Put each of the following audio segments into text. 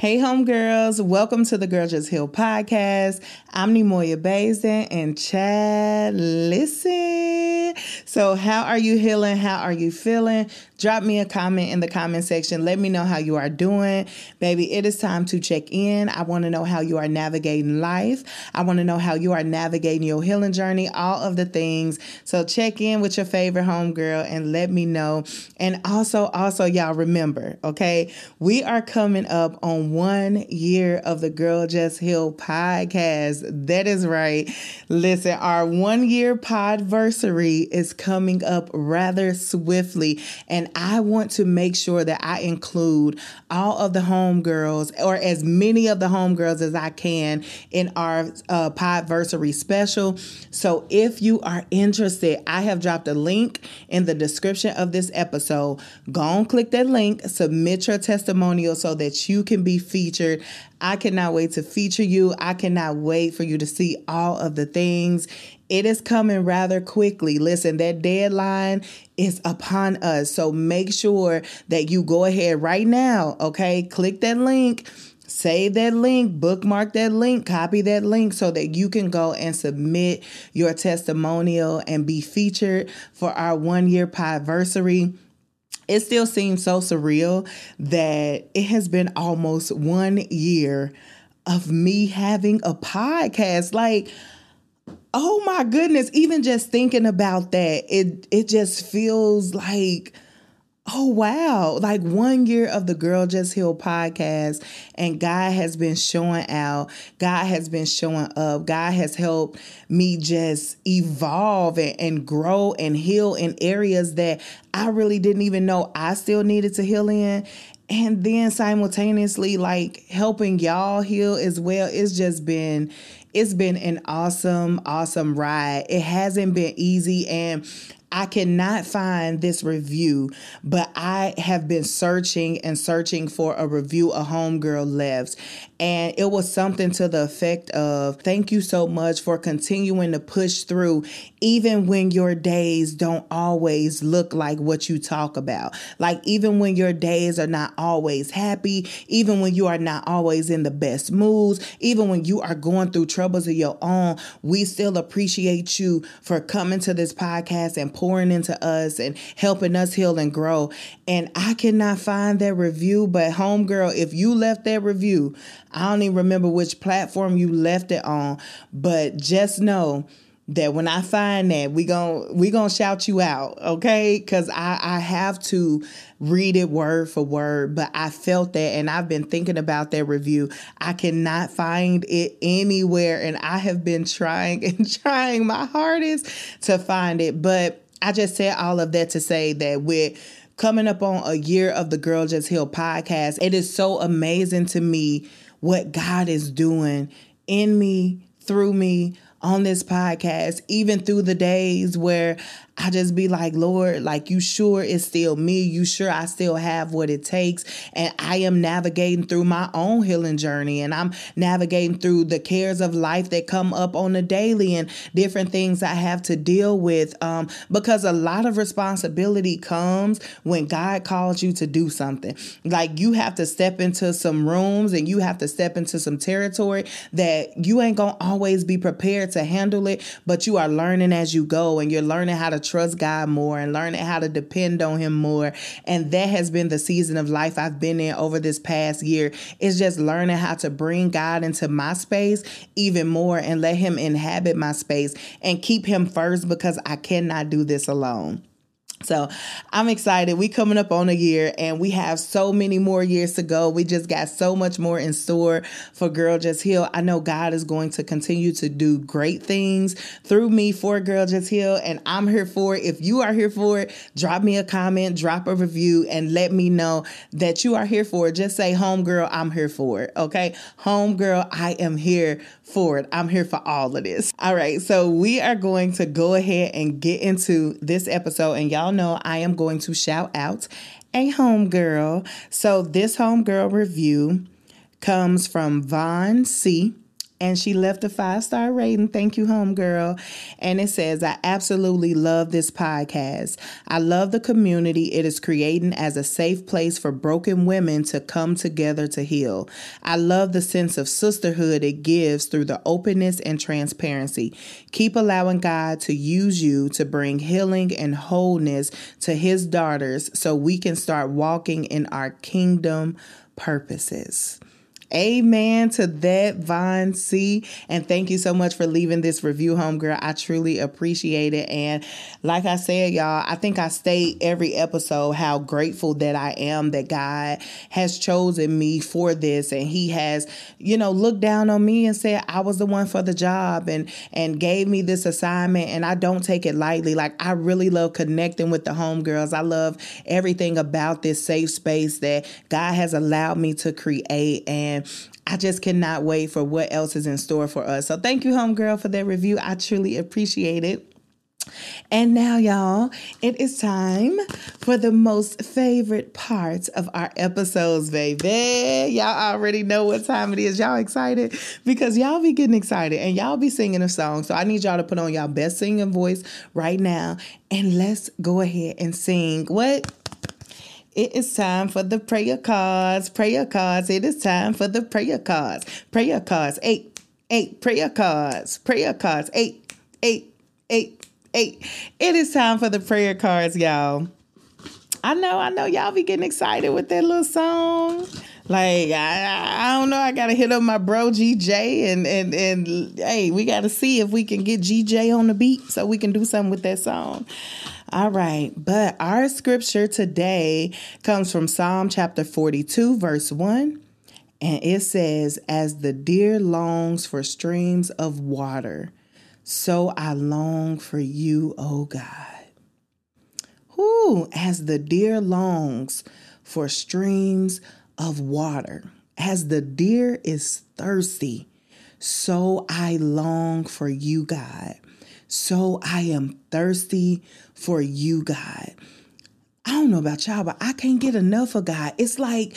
Hey, homegirls, welcome to the Girl Just Heal podcast. I'm Nemoya Bazin and Chad. Listen. So, how are you healing? How are you feeling? Drop me a comment in the comment section. Let me know how you are doing. Baby, it is time to check in. I want to know how you are navigating life. I want to know how you are navigating your healing journey, all of the things. So, check in with your favorite homegirl and let me know. And also, also, y'all remember, okay, we are coming up on one year of the Girl Just Heal podcast. That is right. Listen, our one year podversary is coming up rather swiftly. And I want to make sure that I include all of the homegirls or as many of the homegirls as I can in our uh, Podversary special. So if you are interested, I have dropped a link in the description of this episode. Go and click that link, submit your testimonial so that you can be featured. I cannot wait to feature you. I cannot wait for you to see all of the things it is coming rather quickly. Listen, that deadline is upon us. So make sure that you go ahead right now, okay? Click that link. Save that link, bookmark that link, copy that link so that you can go and submit your testimonial and be featured for our one year podversary it still seems so surreal that it has been almost one year of me having a podcast. Like, oh my goodness, even just thinking about that, it it just feels like oh wow. Like one year of the girl just heal podcast and god has been showing out. God has been showing up. God has helped me just evolve and, and grow and heal in areas that i really didn't even know i still needed to heal in. And then simultaneously like helping y'all heal as well. It's just been it's been an awesome, awesome ride. It hasn't been easy, and I cannot find this review, but I have been searching and searching for a review a homegirl left. And it was something to the effect of thank you so much for continuing to push through, even when your days don't always look like what you talk about. Like, even when your days are not always happy, even when you are not always in the best moods, even when you are going through troubles of your own, we still appreciate you for coming to this podcast and pouring into us and helping us heal and grow. And I cannot find that review, but homegirl, if you left that review, I don't even remember which platform you left it on, but just know that when I find that we going we to shout you out, okay? Cuz I I have to read it word for word, but I felt that and I've been thinking about that review. I cannot find it anywhere and I have been trying and trying my hardest to find it, but I just said all of that to say that we're coming up on a year of the Girl Just Heal podcast. It is so amazing to me what God is doing in me, through me, on this podcast, even through the days where I just be like, Lord, like you sure it's still me? You sure I still have what it takes? And I am navigating through my own healing journey and I'm navigating through the cares of life that come up on the daily and different things I have to deal with. Um, because a lot of responsibility comes when God calls you to do something. Like you have to step into some rooms and you have to step into some territory that you ain't gonna always be prepared to handle it, but you are learning as you go and you're learning how to trust God more and learning how to depend on Him more. And that has been the season of life I've been in over this past year. Is just learning how to bring God into my space even more and let Him inhabit my space and keep Him first because I cannot do this alone. So I'm excited. We coming up on a year and we have so many more years to go. We just got so much more in store for Girl Just Heal. I know God is going to continue to do great things through me for Girl Just Heal and I'm here for it. If you are here for it, drop me a comment, drop a review and let me know that you are here for it. Just say home girl, I'm here for it. Okay? Home girl, I am here for it. I'm here for all of this. All right. So we are going to go ahead and get into this episode and y'all y'all know I am going to shout out a homegirl. So this homegirl review comes from Vaughn C and she left a five star rating. Thank you, homegirl. And it says, I absolutely love this podcast. I love the community it is creating as a safe place for broken women to come together to heal. I love the sense of sisterhood it gives through the openness and transparency. Keep allowing God to use you to bring healing and wholeness to his daughters so we can start walking in our kingdom purposes. Amen to that, Vaughn C. And thank you so much for leaving this review, homegirl. I truly appreciate it. And like I said, y'all, I think I state every episode how grateful that I am that God has chosen me for this. And He has, you know, looked down on me and said I was the one for the job and and gave me this assignment. And I don't take it lightly. Like I really love connecting with the homegirls. I love everything about this safe space that God has allowed me to create. And I just cannot wait for what else is in store for us. So thank you, homegirl, for that review. I truly appreciate it. And now, y'all, it is time for the most favorite part of our episodes, baby. Y'all already know what time it is. Y'all excited? Because y'all be getting excited and y'all be singing a song. So I need y'all to put on y'all best singing voice right now and let's go ahead and sing. What? It is time for the prayer cards. Prayer cards. It is time for the prayer cards. Prayer cards. Eight, eight. Prayer cards. Prayer cards. Eight, eight, eight, eight. It is time for the prayer cards, y'all. I know, I know, y'all be getting excited with that little song. Like I, I don't know. I gotta hit up my bro GJ and and and hey, we gotta see if we can get GJ on the beat so we can do something with that song. All right, but our scripture today comes from Psalm chapter 42, verse 1. And it says, As the deer longs for streams of water, so I long for you, O God. Who, as the deer longs for streams of water, as the deer is thirsty, so I long for you, God. So I am thirsty for you, God. I don't know about y'all, but I can't get enough of God. It's like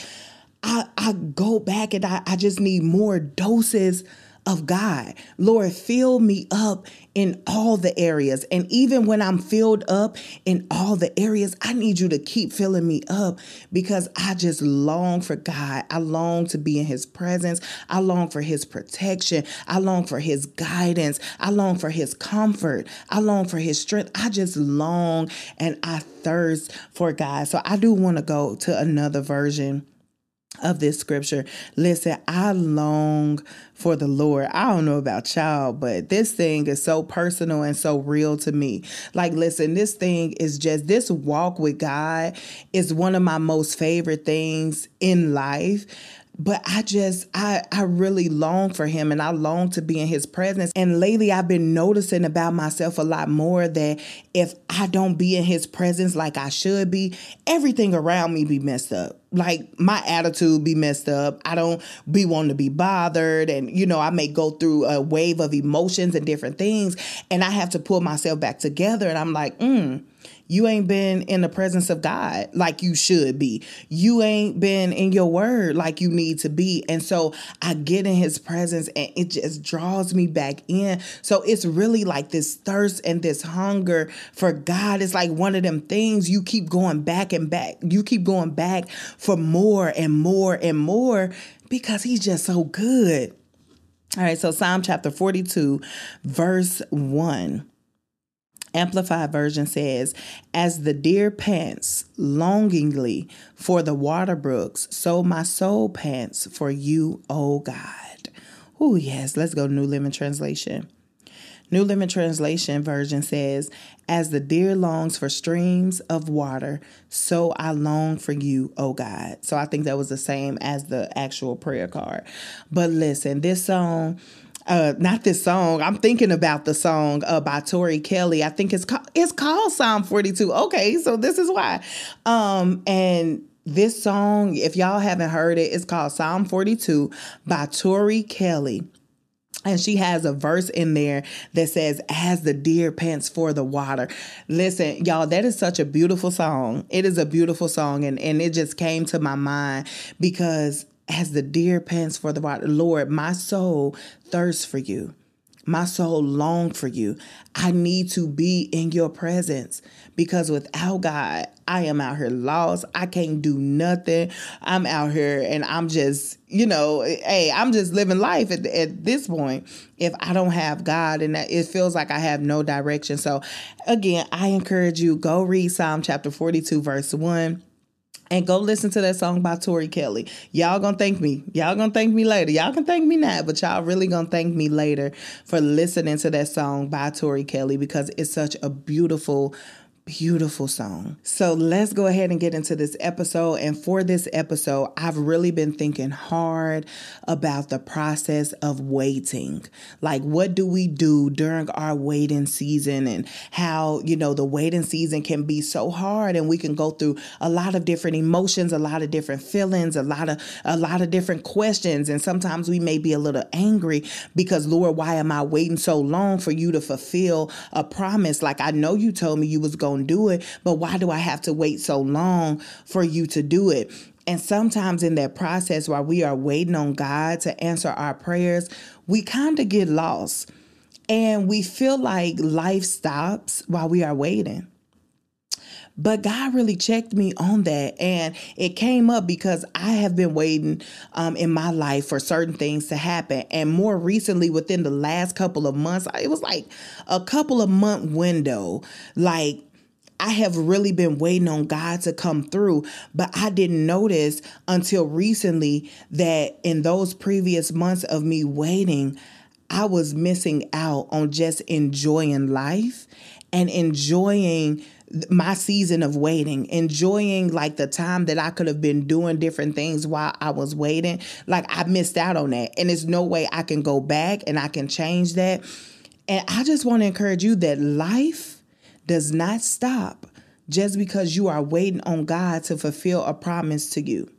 I, I go back and I, I just need more doses of God. Lord, fill me up in all the areas. And even when I'm filled up in all the areas, I need you to keep filling me up because I just long for God. I long to be in His presence. I long for His protection. I long for His guidance. I long for His comfort. I long for His strength. I just long and I thirst for God. So I do want to go to another version of this scripture. Listen, I long for the Lord. I don't know about y'all, but this thing is so personal and so real to me. Like, listen, this thing is just this walk with God is one of my most favorite things in life but I just I I really long for him and I long to be in his presence. And lately I've been noticing about myself a lot more that if I don't be in his presence like I should be, everything around me be messed up. Like my attitude be messed up. I don't be wanting to be bothered and you know, I may go through a wave of emotions and different things and I have to pull myself back together and I'm like, "Mm, you ain't been in the presence of God like you should be. You ain't been in your word like you need to be. And so I get in his presence and it just draws me back in. So it's really like this thirst and this hunger for God. It's like one of them things you keep going back and back. You keep going back for more and more and more because he's just so good. All right, so Psalm chapter 42, verse 1. Amplified Version says, As the deer pants longingly for the water brooks, so my soul pants for you, O God. Oh, yes. Let's go New Living Translation. New Living Translation version says, As the deer longs for streams of water, so I long for you, O God. So I think that was the same as the actual prayer card. But listen, this song uh not this song i'm thinking about the song uh by tori kelly i think it's called it's called psalm 42 okay so this is why um and this song if y'all haven't heard it it's called psalm 42 by tori kelly and she has a verse in there that says, As the deer pants for the water. Listen, y'all, that is such a beautiful song. It is a beautiful song. And, and it just came to my mind because as the deer pants for the water, Lord, my soul thirsts for you. My soul long for you. I need to be in your presence because without God, I am out here lost. I can't do nothing. I'm out here and I'm just, you know, hey, I'm just living life at, at this point if I don't have God and it feels like I have no direction. So, again, I encourage you go read Psalm chapter 42, verse 1 and go listen to that song by Tori Kelly. Y'all gonna thank me. Y'all gonna thank me later. Y'all can thank me now, but y'all really gonna thank me later for listening to that song by Tori Kelly because it's such a beautiful beautiful song. So let's go ahead and get into this episode. And for this episode, I've really been thinking hard about the process of waiting. Like, what do we do during our waiting season and how, you know, the waiting season can be so hard and we can go through a lot of different emotions, a lot of different feelings, a lot of a lot of different questions. And sometimes we may be a little angry because Lord, why am I waiting so long for you to fulfill a promise? Like I know you told me you was going going to do it, but why do I have to wait so long for you to do it? And sometimes in that process, while we are waiting on God to answer our prayers, we kind of get lost and we feel like life stops while we are waiting. But God really checked me on that. And it came up because I have been waiting um, in my life for certain things to happen. And more recently, within the last couple of months, it was like a couple of month window. Like I have really been waiting on God to come through, but I didn't notice until recently that in those previous months of me waiting, I was missing out on just enjoying life and enjoying my season of waiting, enjoying like the time that I could have been doing different things while I was waiting. Like I missed out on that. And there's no way I can go back and I can change that. And I just want to encourage you that life does not stop just because you are waiting on God to fulfill a promise to you.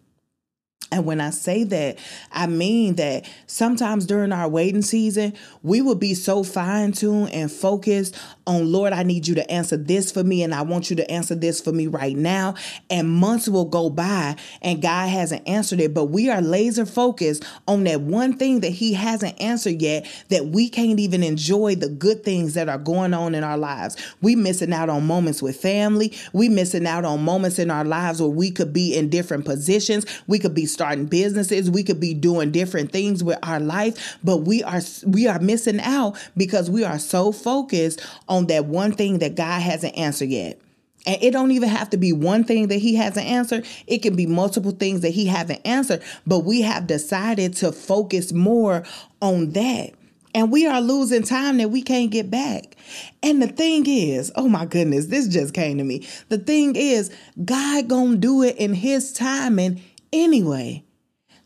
And when I say that, I mean that sometimes during our waiting season, we will be so fine tuned and focused on, Lord, I need you to answer this for me, and I want you to answer this for me right now. And months will go by, and God hasn't answered it, but we are laser focused on that one thing that He hasn't answered yet that we can't even enjoy the good things that are going on in our lives. We missing out on moments with family. We missing out on moments in our lives where we could be in different positions. We could be starting businesses. We could be doing different things with our life, but we are we are missing out because we are so focused that one thing that God hasn't answered yet. And it don't even have to be one thing that he hasn't answered. It can be multiple things that he haven't answered, but we have decided to focus more on that. And we are losing time that we can't get back. And the thing is, oh my goodness, this just came to me. The thing is, God going to do it in his timing anyway.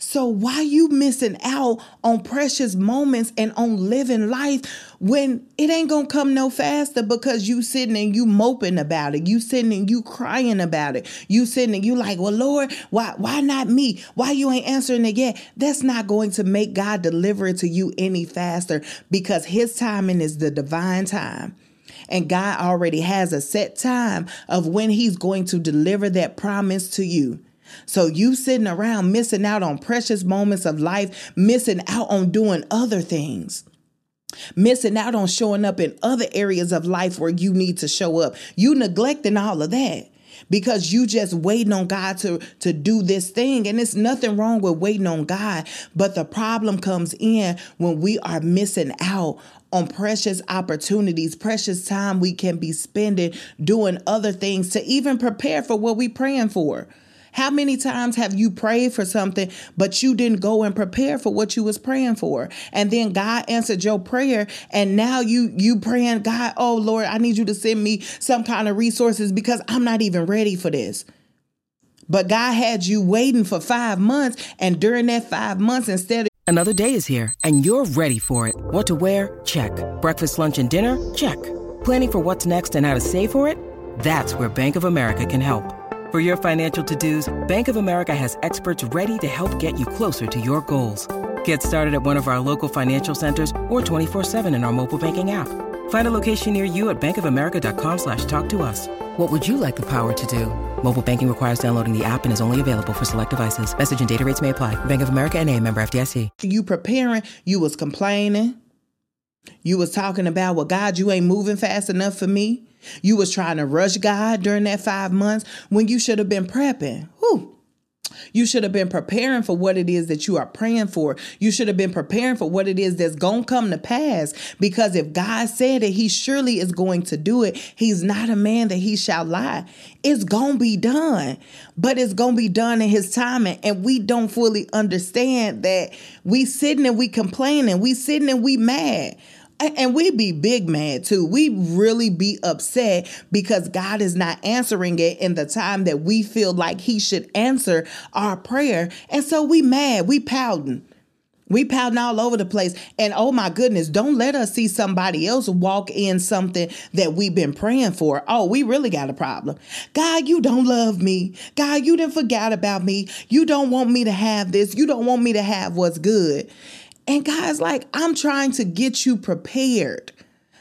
So why you missing out on precious moments and on living life when it ain't gonna come no faster because you sitting and you moping about it. You sitting and you crying about it. You sitting and you like, well, Lord, why why not me? Why you ain't answering it yet? That's not going to make God deliver it to you any faster because his timing is the divine time. And God already has a set time of when he's going to deliver that promise to you. So you sitting around missing out on precious moments of life, missing out on doing other things. Missing out on showing up in other areas of life where you need to show up. You neglecting all of that because you just waiting on God to to do this thing and it's nothing wrong with waiting on God but the problem comes in when we are missing out on precious opportunities precious time we can be spending doing other things to even prepare for what we praying for how many times have you prayed for something, but you didn't go and prepare for what you was praying for? And then God answered your prayer, and now you you praying, God, oh Lord, I need you to send me some kind of resources because I'm not even ready for this. But God had you waiting for five months, and during that five months, instead of Another day is here, and you're ready for it. What to wear? Check. Breakfast, lunch, and dinner? Check. Planning for what's next and how to save for it? That's where Bank of America can help. For your financial to-dos, Bank of America has experts ready to help get you closer to your goals. Get started at one of our local financial centers or 24-7 in our mobile banking app. Find a location near you at bankofamerica.com slash talk to us. What would you like the power to do? Mobile banking requires downloading the app and is only available for select devices. Message and data rates may apply. Bank of America and a member FDIC. You preparing, you was complaining. You was talking about, well, God, you ain't moving fast enough for me. You was trying to rush God during that five months when you should have been prepping. Whew. You should have been preparing for what it is that you are praying for. You should have been preparing for what it is that's going to come to pass. Because if God said it, He surely is going to do it. He's not a man that He shall lie. It's going to be done, but it's going to be done in His timing. And we don't fully understand that we sitting and we complaining, we sitting and we mad. And we be big mad too. We really be upset because God is not answering it in the time that we feel like He should answer our prayer. And so we mad, we pouting. We pouting all over the place. And oh my goodness, don't let us see somebody else walk in something that we've been praying for. Oh, we really got a problem. God, you don't love me. God, you didn't forget about me. You don't want me to have this. You don't want me to have what's good. And guys, like, I'm trying to get you prepared.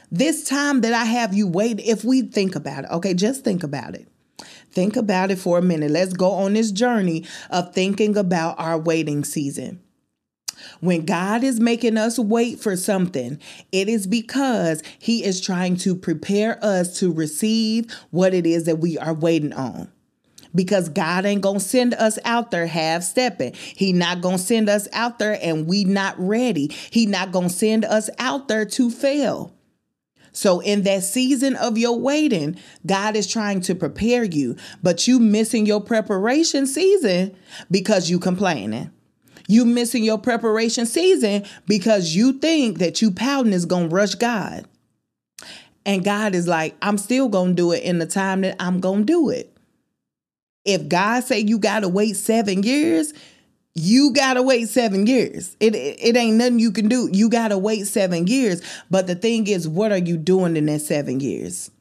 This time that I have you wait, if we think about it, okay, just think about it. Think about it for a minute. Let's go on this journey of thinking about our waiting season. When God is making us wait for something, it is because He is trying to prepare us to receive what it is that we are waiting on because God ain't gonna send us out there half stepping. He not gonna send us out there and we not ready. He not gonna send us out there to fail. So in that season of your waiting, God is trying to prepare you, but you missing your preparation season because you complaining. You missing your preparation season because you think that you pouting is gonna rush God. And God is like, I'm still gonna do it in the time that I'm gonna do it. If God say you gotta wait seven years, you gotta wait seven years. It, it, it ain't nothing you can do. You gotta wait seven years. But the thing is, what are you doing in that seven years?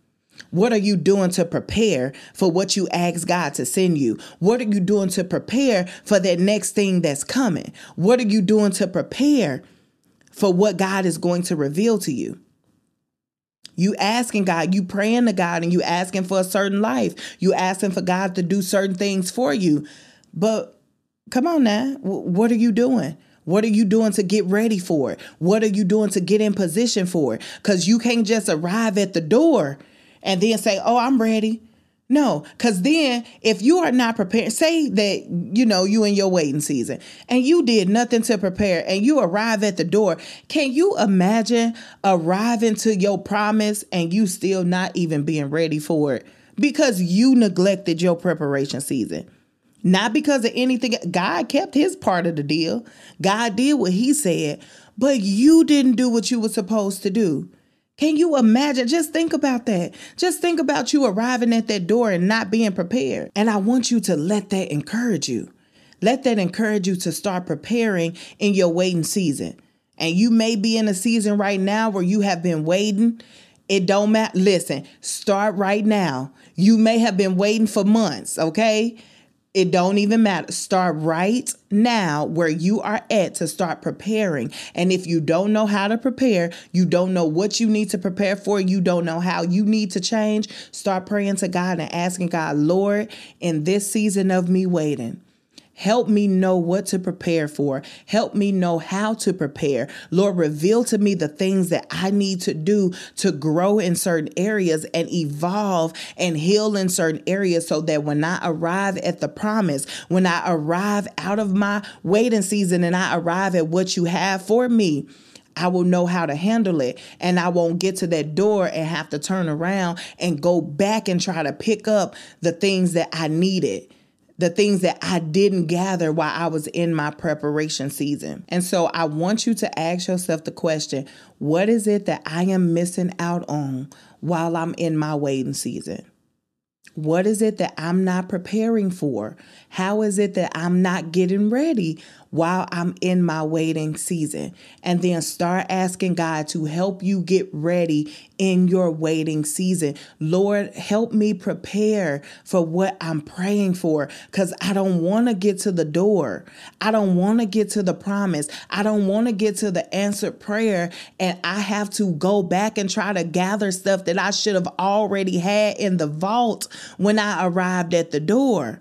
What are you doing to prepare for what you ask God to send you? What are you doing to prepare for that next thing that's coming? What are you doing to prepare for what God is going to reveal to you? You asking God, you praying to God and you asking for a certain life. You asking for God to do certain things for you. But come on now, what are you doing? What are you doing to get ready for it? What are you doing to get in position for it? Because you can't just arrive at the door and then say, Oh, I'm ready. No, because then if you are not prepared, say that you know you in your waiting season and you did nothing to prepare and you arrive at the door. Can you imagine arriving to your promise and you still not even being ready for it because you neglected your preparation season? Not because of anything. God kept his part of the deal. God did what he said, but you didn't do what you were supposed to do. Can you imagine? Just think about that. Just think about you arriving at that door and not being prepared. And I want you to let that encourage you. Let that encourage you to start preparing in your waiting season. And you may be in a season right now where you have been waiting. It don't matter. Listen, start right now. You may have been waiting for months, okay? It don't even matter. Start right now where you are at to start preparing. And if you don't know how to prepare, you don't know what you need to prepare for, you don't know how you need to change, start praying to God and asking God, Lord, in this season of me waiting, Help me know what to prepare for. Help me know how to prepare. Lord, reveal to me the things that I need to do to grow in certain areas and evolve and heal in certain areas so that when I arrive at the promise, when I arrive out of my waiting season and I arrive at what you have for me, I will know how to handle it and I won't get to that door and have to turn around and go back and try to pick up the things that I needed the things that I didn't gather while I was in my preparation season. And so I want you to ask yourself the question what is it that I am missing out on while I'm in my waiting season? What is it that I'm not preparing for? How is it that I'm not getting ready while I'm in my waiting season. And then start asking God to help you get ready in your waiting season. Lord, help me prepare for what I'm praying for because I don't want to get to the door. I don't want to get to the promise. I don't want to get to the answered prayer. And I have to go back and try to gather stuff that I should have already had in the vault when I arrived at the door.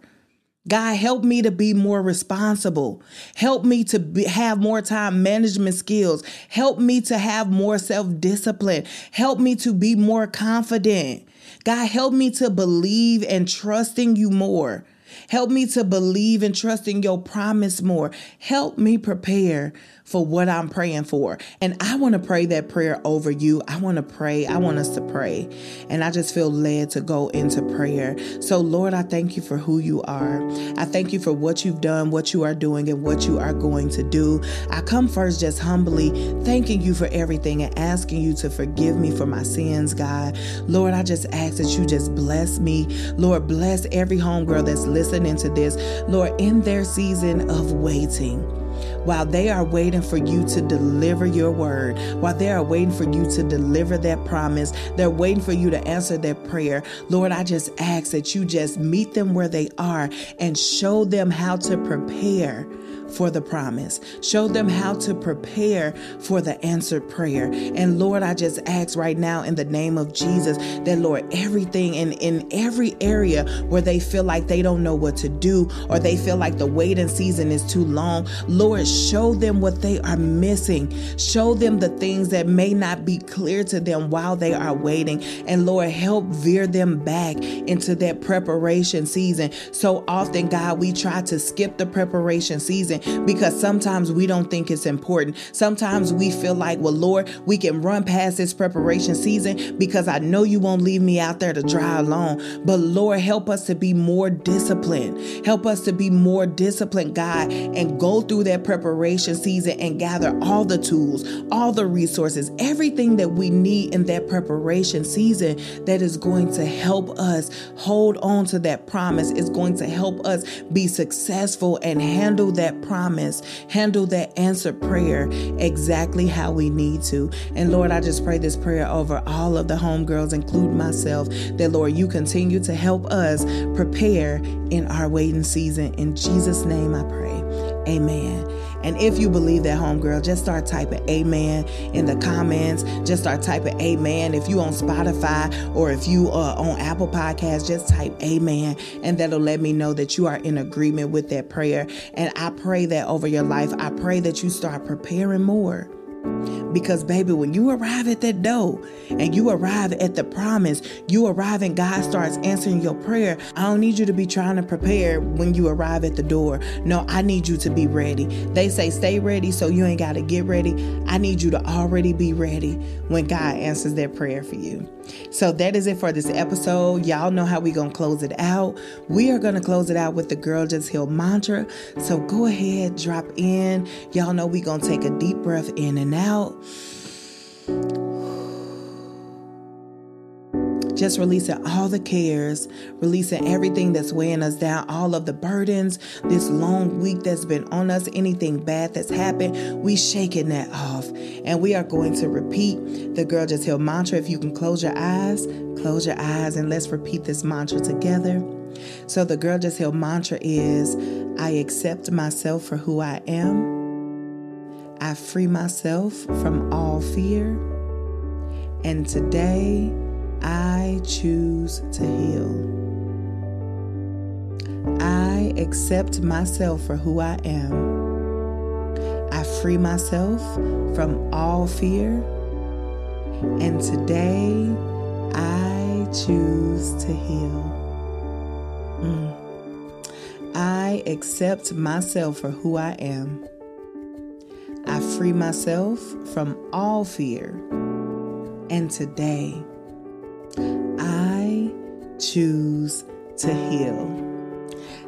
God, help me to be more responsible. Help me to be, have more time management skills. Help me to have more self discipline. Help me to be more confident. God, help me to believe and trust in you more. Help me to believe and trust in your promise more. Help me prepare for what I'm praying for. And I want to pray that prayer over you. I want to pray. I want us to pray. And I just feel led to go into prayer. So, Lord, I thank you for who you are. I thank you for what you've done, what you are doing, and what you are going to do. I come first just humbly thanking you for everything and asking you to forgive me for my sins, God. Lord, I just ask that you just bless me. Lord, bless every homegirl that's listening to this. Lord, in their season of waiting while they are waiting for you to deliver your word, while they are waiting for you to deliver that promise, they're waiting for you to answer their prayer. Lord, I just ask that you just meet them where they are and show them how to prepare for the promise. Show them how to prepare for the answered prayer. And Lord, I just ask right now in the name of Jesus that, Lord, everything in, in every area where they feel like they don't know what to do or they feel like the waiting season is too long, Lord, show them what they are missing. Show them the things that may not be clear to them while they are waiting. And Lord, help veer them back into that preparation season. So often, God, we try to skip the preparation season because sometimes we don't think it's important. Sometimes we feel like, well, Lord, we can run past this preparation season because I know you won't leave me out there to dry alone. But Lord, help us to be more disciplined. Help us to be more disciplined, God, and go through that preparation season and gather all the tools, all the resources, everything that we need in that preparation season that is going to help us hold on to that promise, is going to help us be successful and handle that promise, handle that answered prayer exactly how we need to. And Lord, I just pray this prayer over all of the homegirls, including myself, that Lord, you continue to help us prepare in our waiting season. In Jesus' name I pray. Amen. And if you believe that, homegirl, just start typing amen in the comments. Just start typing amen. If you on Spotify or if you are on Apple Podcasts, just type amen. And that'll let me know that you are in agreement with that prayer. And I pray that over your life. I pray that you start preparing more. Because, baby, when you arrive at that door and you arrive at the promise, you arrive and God starts answering your prayer. I don't need you to be trying to prepare when you arrive at the door. No, I need you to be ready. They say stay ready, so you ain't got to get ready. I need you to already be ready when God answers that prayer for you. So that is it for this episode. Y'all know how we to close it out. We are to close it out with the Girl Just Heal mantra. So go ahead, drop in. Y'all know we to take a deep breath in and out. Just releasing all the cares, releasing everything that's weighing us down, all of the burdens, this long week that's been on us, anything bad that's happened, we shaking that off. And we are going to repeat the Girl Just Heal mantra. If you can close your eyes, close your eyes, and let's repeat this mantra together. So the Girl Just Heal mantra is I accept myself for who I am. I free myself from all fear. And today, I choose to heal. I accept myself for who I am. I free myself from all fear. And today, I choose to heal. Mm. I accept myself for who I am. I free myself from all fear. And today, I choose to heal.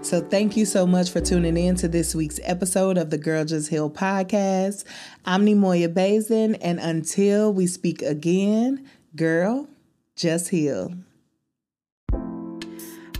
So, thank you so much for tuning in to this week's episode of the Girl Just Heal podcast. I'm Nemoya Bazin, and until we speak again, girl, just heal.